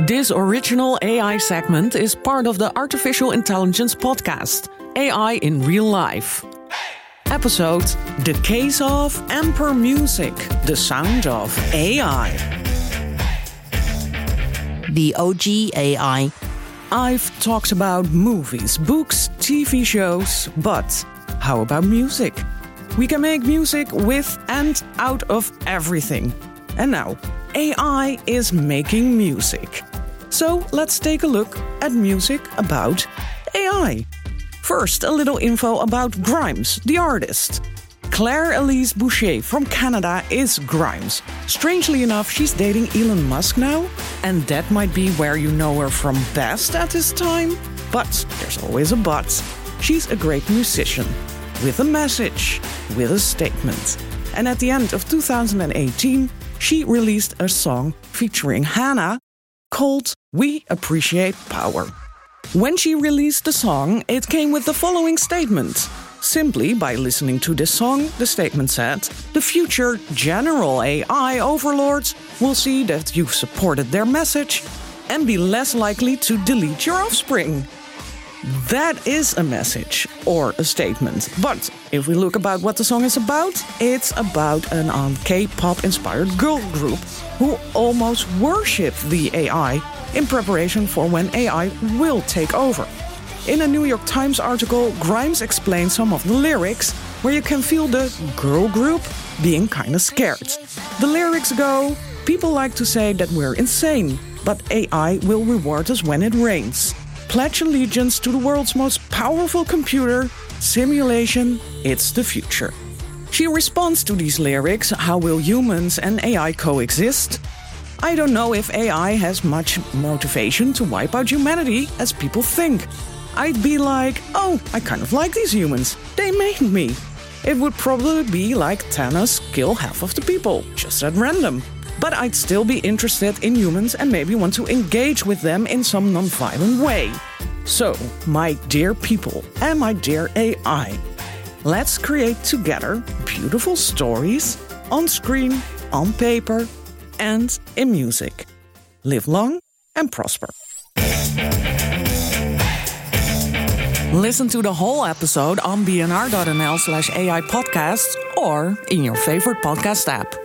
This original AI segment is part of the Artificial Intelligence podcast, AI in Real Life. Episode The Case of Amper Music, the sound of AI. The OG AI. I've talked about movies, books, TV shows, but how about music? We can make music with and out of everything. And now, AI is making music. So let's take a look at music about AI. First, a little info about Grimes, the artist. Claire Elise Boucher from Canada is Grimes. Strangely enough, she's dating Elon Musk now, and that might be where you know her from best at this time. But there's always a but. She's a great musician, with a message, with a statement. And at the end of 2018, she released a song featuring HANA called We Appreciate Power. When she released the song, it came with the following statement. Simply by listening to this song, the statement said, The future general AI overlords will see that you've supported their message and be less likely to delete your offspring. That is a message or a statement. But if we look about what the song is about, it's about an um, K-pop inspired girl group who almost worship the AI in preparation for when AI will take over. In a New York Times article, Grimes explains some of the lyrics where you can feel the girl group being kind of scared. The lyrics go, People like to say that we're insane, but AI will reward us when it rains pledge allegiance to the world's most powerful computer, simulation, it's the future. She responds to these lyrics How will humans and AI coexist? I don't know if AI has much motivation to wipe out humanity as people think. I'd be like, oh, I kind of like these humans. They made me. It would probably be like Thanos kill half of the people, just at random but I'd still be interested in humans and maybe want to engage with them in some non-violent way. So, my dear people and my dear AI, let's create together beautiful stories on screen, on paper, and in music. Live long and prosper. Listen to the whole episode on bnr.nl slash AI podcasts or in your favorite podcast app.